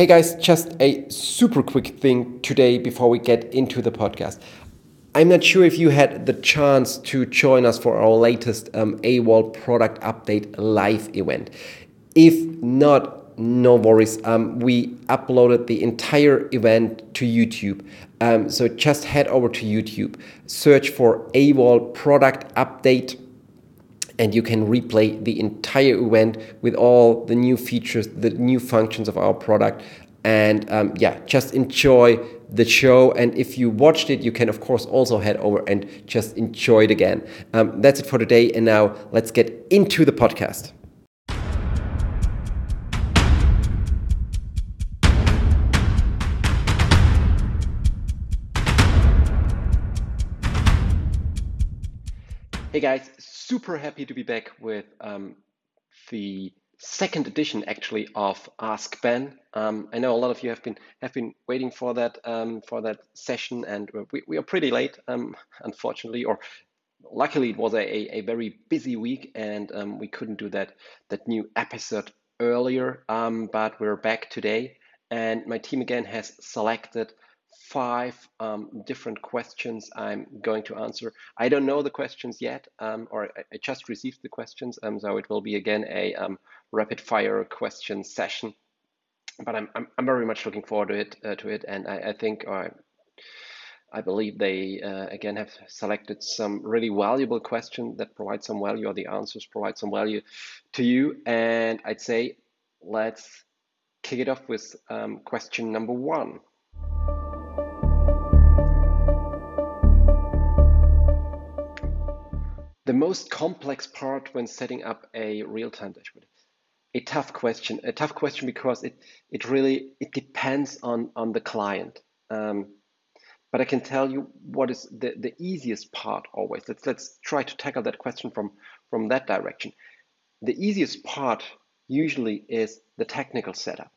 Hey guys, just a super quick thing today before we get into the podcast. I'm not sure if you had the chance to join us for our latest um, AWOL product update live event. If not, no worries. Um, we uploaded the entire event to YouTube. Um, so just head over to YouTube, search for AWOL product update and you can replay the entire event with all the new features, the new functions of our product. And um, yeah, just enjoy the show. And if you watched it, you can, of course, also head over and just enjoy it again. Um, that's it for today. And now let's get into the podcast. Hey guys, super happy to be back with um, the second edition actually of Ask Ben. Um, I know a lot of you have been have been waiting for that um, for that session, and we, we are pretty late, um, unfortunately, or luckily it was a, a, very busy week, and um, we couldn't do that that new episode earlier. Um, but we're back today, and my team again has selected five um, different questions I'm going to answer. I don't know the questions yet, um, or I, I, just received the questions, um, so it will be again a um, rapid fire question session. But I'm, I'm, I'm, very much looking forward to it, uh, to it, and I, I think, or I believe they uh, again have selected some really valuable questions that provide some value, or the answers provide some value to you. And I'd say let's kick it off with um, question number one. The most complex part when setting up a real-time dashboard. A tough question. A tough question because it it really it depends on on the client. Um, but I can tell you what is the, the easiest part always. Let's let's try to tackle that question from from that direction. The easiest part usually is the technical setup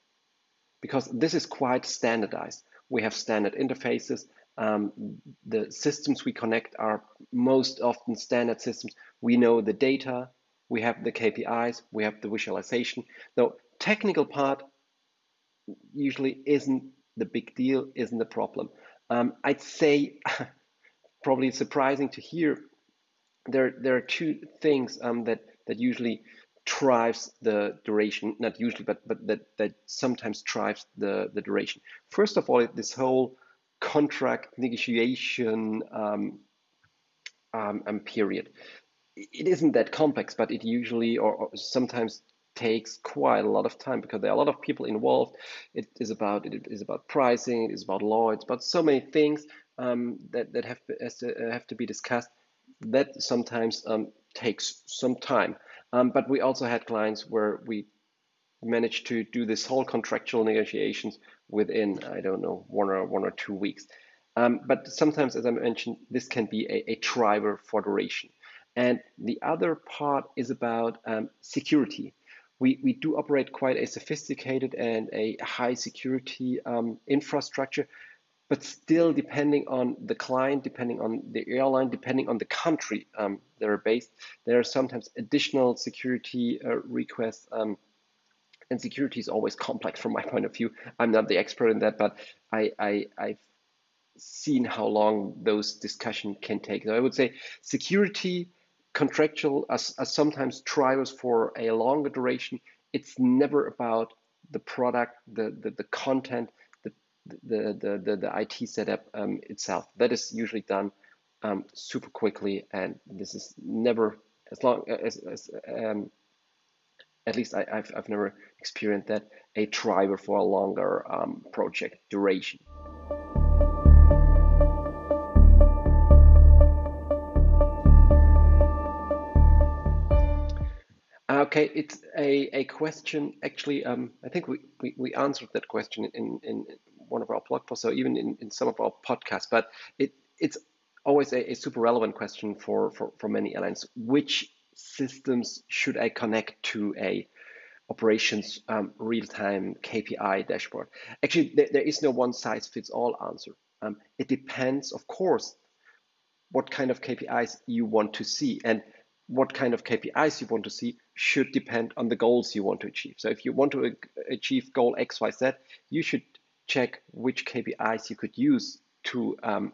because this is quite standardized. We have standard interfaces. Um, the systems we connect are most often standard systems. We know the data, we have the KPIs, we have the visualization. The technical part usually isn't the big deal, isn't the problem. Um, I'd say probably surprising to hear there there are two things um, that that usually drives the duration not usually but but that that sometimes drives the the duration first of all this whole contract negotiation um, um, um, period. It isn't that complex, but it usually or, or, sometimes takes quite a lot of time because there are a lot of people involved. It is about it is about pricing, it is about law, it's about so many things um, that that have to, have to be discussed. That sometimes um, takes some time. Um, but we also had clients where we managed to do this whole contractual negotiations within, I don't know, one or one or two weeks. Um, but sometimes, as I mentioned, this can be a, a, driver for duration. And the other part is about um, security. We, we do operate quite a sophisticated and a high security um, infrastructure, but still depending on the client, depending on the airline, depending on the country um, they're based, there are sometimes additional security uh, requests um, and security is always complex from my point of view. I'm not the expert in that, but I, I I've seen how long those discussions can take. So I would say security, contractual are, are sometimes drivers for a longer duration. It's never about the product, the the, the content, the the, the the the IT setup um, itself. That is usually done um, super quickly, and this is never as long as, as um, at least I, have I've never experienced that, a driver for a longer um, project duration. Okay, it's a, a question. Actually, um, I think we, we, we answered that question in, in one of our blog posts, or even in, in some of our podcasts. But it it's always a, a super relevant question for, for, for many airlines. Which systems should I connect to a operations um, real-time KPI dashboard? Actually, there, is no one-size-fits-all answer. Um, it depends, of course, what kind of KPIs you want to see. And what kind of KPIs you want to see should depend on the goals you want to achieve. So if you want to achieve goal X, Y, Z, you should check which KPIs you could use to um,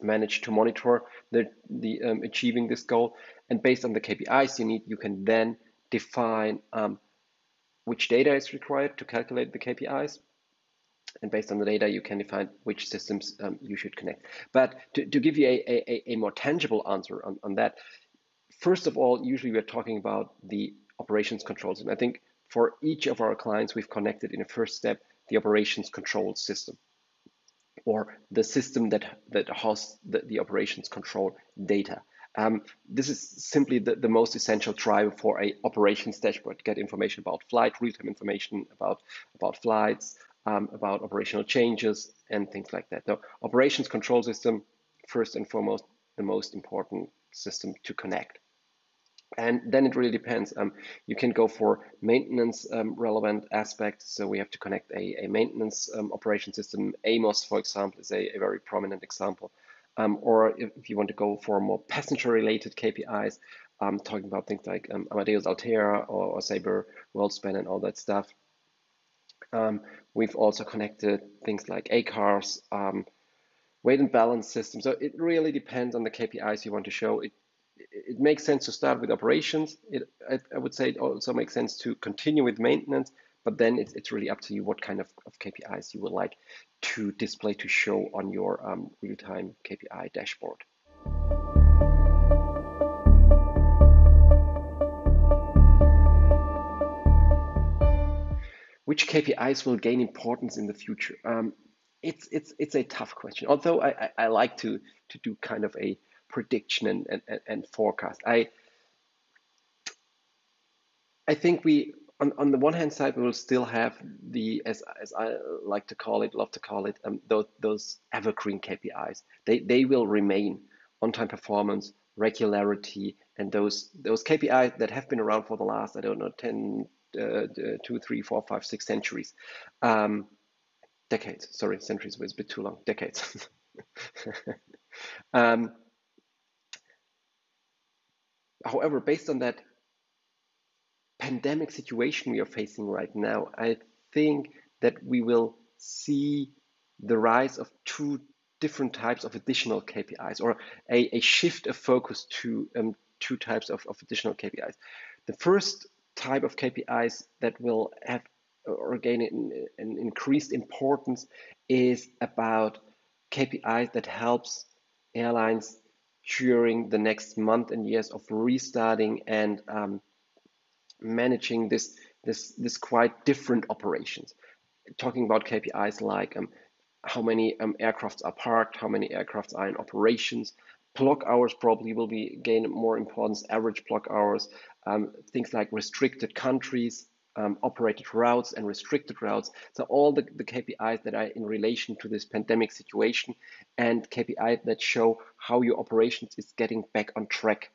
manage to monitor the, the um, achieving this goal. And based on the KPIs you need, you can then define um, which data is required to calculate the KPIs. And based on the data, you can define which systems um, you should connect. But to, to give you a, a, a more tangible answer on, on that, first of all, usually we're talking about the operations controls. And I think for each of our clients, we've connected in a first step the operations control system or the system that, that hosts the, the operations control data. Um, this is simply the, the most essential driver for a operations dashboard. Get information about flight, real-time information about, about flights, um, about operational changes and things like that. The operations control system, first and foremost, the most important system to connect. And then it really depends. Um, you can go for maintenance um, relevant aspects. So we have to connect a, a maintenance um, operation system. AMOS, for example, is a, a very prominent example. Um, or if, if, you want to go for more passenger related KPIs, um, talking about things like um, Amadeus Altéa or, or Sabre Worldspan and all that stuff. we've also connected things like ACARS, weight and balance system. So it really depends on the KPIs you want to show. It it makes sense to start with operations. It, I, I, would say it also makes sense to continue with maintenance, but then it's, it's really up to you what kind of, of KPIs you would like to display to show on your um, real-time KPI dashboard. Which KPIs will gain importance in the future? Um, it's it's it's a tough question. Although I, I, I like to to do kind of a prediction and, and, and forecast. I I think we on, on the one hand side we will still have the as, as I like to call it, love to call it, um, those, those evergreen KPIs. They they will remain on time performance, regularity, and those those KPIs that have been around for the last I don't know 10, uh, two, three, four, five, six centuries, um, decades. Sorry, centuries was a bit too long. Decades. um, However, based on that pandemic situation we are facing right now, I think that we will see the rise of two different types of additional KPIs or a, a shift of focus to um, two types of, of additional KPIs. The first type of KPIs that will have or gain an, an increased importance is about KPIs that helps airlines during the next month and years of restarting and um, managing this, this, this quite different operations. Talking about KPIs like um, how many um, aircrafts are parked, how many aircrafts are in operations. Block hours probably will be gain more importance, average block hours, um, things like restricted countries, um, operated routes and restricted routes. So all the, the KPIs that are in relation to this pandemic situation and KPIs that show how your operations is getting back on track.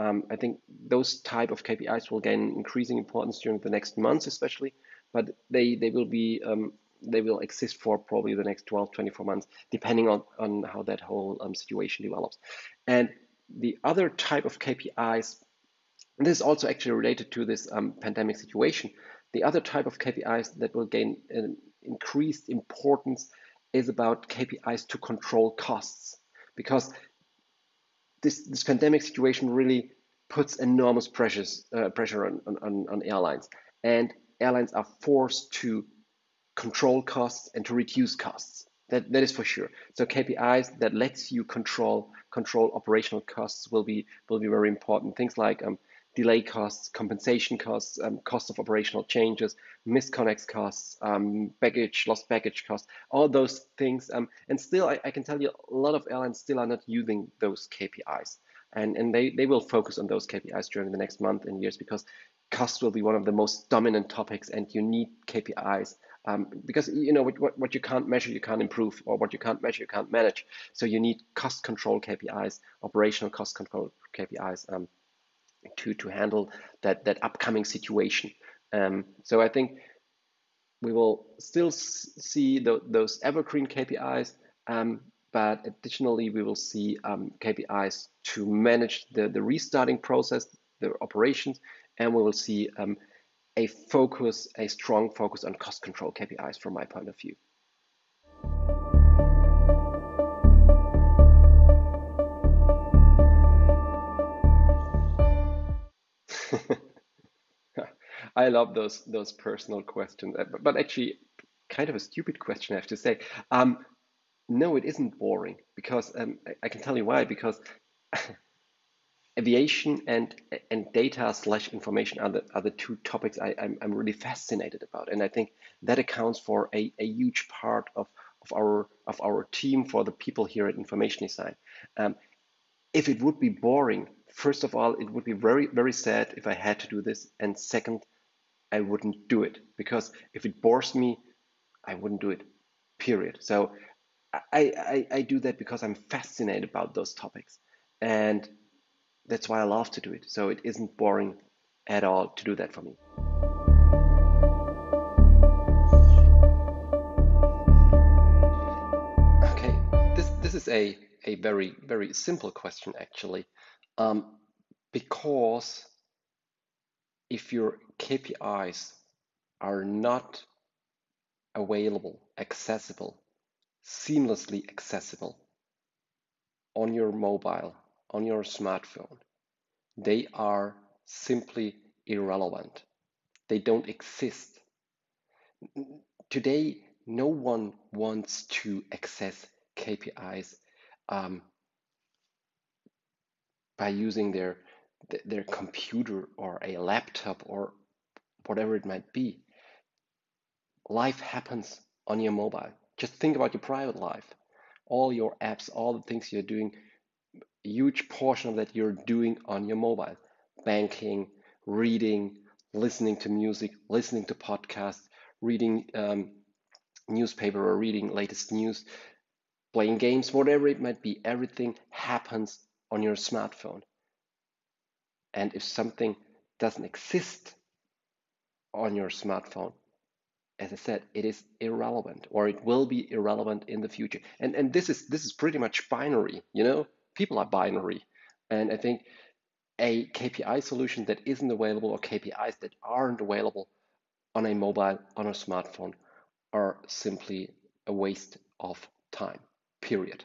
Um, I think those type of KPIs will gain increasing importance during the next months, especially, but they, they will be um, they will exist for probably the next 12, 24 months, depending on, on how that whole um, situation develops. And the other type of KPIs and this is also actually related to this um, pandemic situation. The other type of KPIs that will gain an increased importance is about KPIs to control costs, because this, this pandemic situation really puts enormous pressures, uh, pressure on, on, on airlines. And airlines are forced to control costs and to reduce costs. That, that is for sure. So KPIs that lets you control control operational costs will be will be very important. Things like um, delay costs, compensation costs, um, cost of operational changes, misconnects costs, um, baggage, lost baggage costs, all those things. Um, and still, I, I, can tell you a lot of airlines still are not using those KPIs. And, and they, they will focus on those KPIs during the next month and years because cost will be one of the most dominant topics and you need KPIs um, because you know what, what you can't measure you can't improve or what you can't measure you can't manage so you need cost control KPIs operational cost control KPIs um, to to handle that that upcoming situation. Um, so I think we will still see the, those evergreen KPIs, um, but additionally, we will see um, KPIs to manage the, the restarting process, the operations, and we will see um, a focus, a strong focus on cost control KPIs from my point of view. I love those those personal questions, uh, but actually, kind of a stupid question, I have to say. Um, no, it isn't boring because um, I, I can tell you why. Because aviation and and data slash information are the are the two topics I, I'm I'm really fascinated about, and I think that accounts for a, a huge part of of our of our team for the people here at Information Design. Um, if it would be boring, first of all, it would be very very sad if I had to do this, and second, I wouldn't do it because if it bores me, I wouldn't do it. Period. So I, I, I do that because I'm fascinated about those topics. And that's why I love to do it. So it isn't boring at all to do that for me. Okay, this, this is a, a very, very simple question actually. Um, because if your KPIs are not available, accessible, seamlessly accessible on your mobile, on your smartphone, they are simply irrelevant. They don't exist. Today, no one wants to access KPIs um, by using their their computer or a laptop or whatever it might be. Life happens on your mobile. Just think about your private life. All your apps, all the things you're doing, huge portion of that you're doing on your mobile. Banking, reading, listening to music, listening to podcasts, reading um, newspaper or reading latest news, playing games, whatever it might be, everything happens on your smartphone. And if something doesn't exist on your smartphone, as I said, it is irrelevant or it will be irrelevant in the future. And and this is this is pretty much binary, you know? People are binary. And I think a KPI solution that isn't available or KPIs that aren't available on a mobile, on a smartphone are simply a waste of time. Period.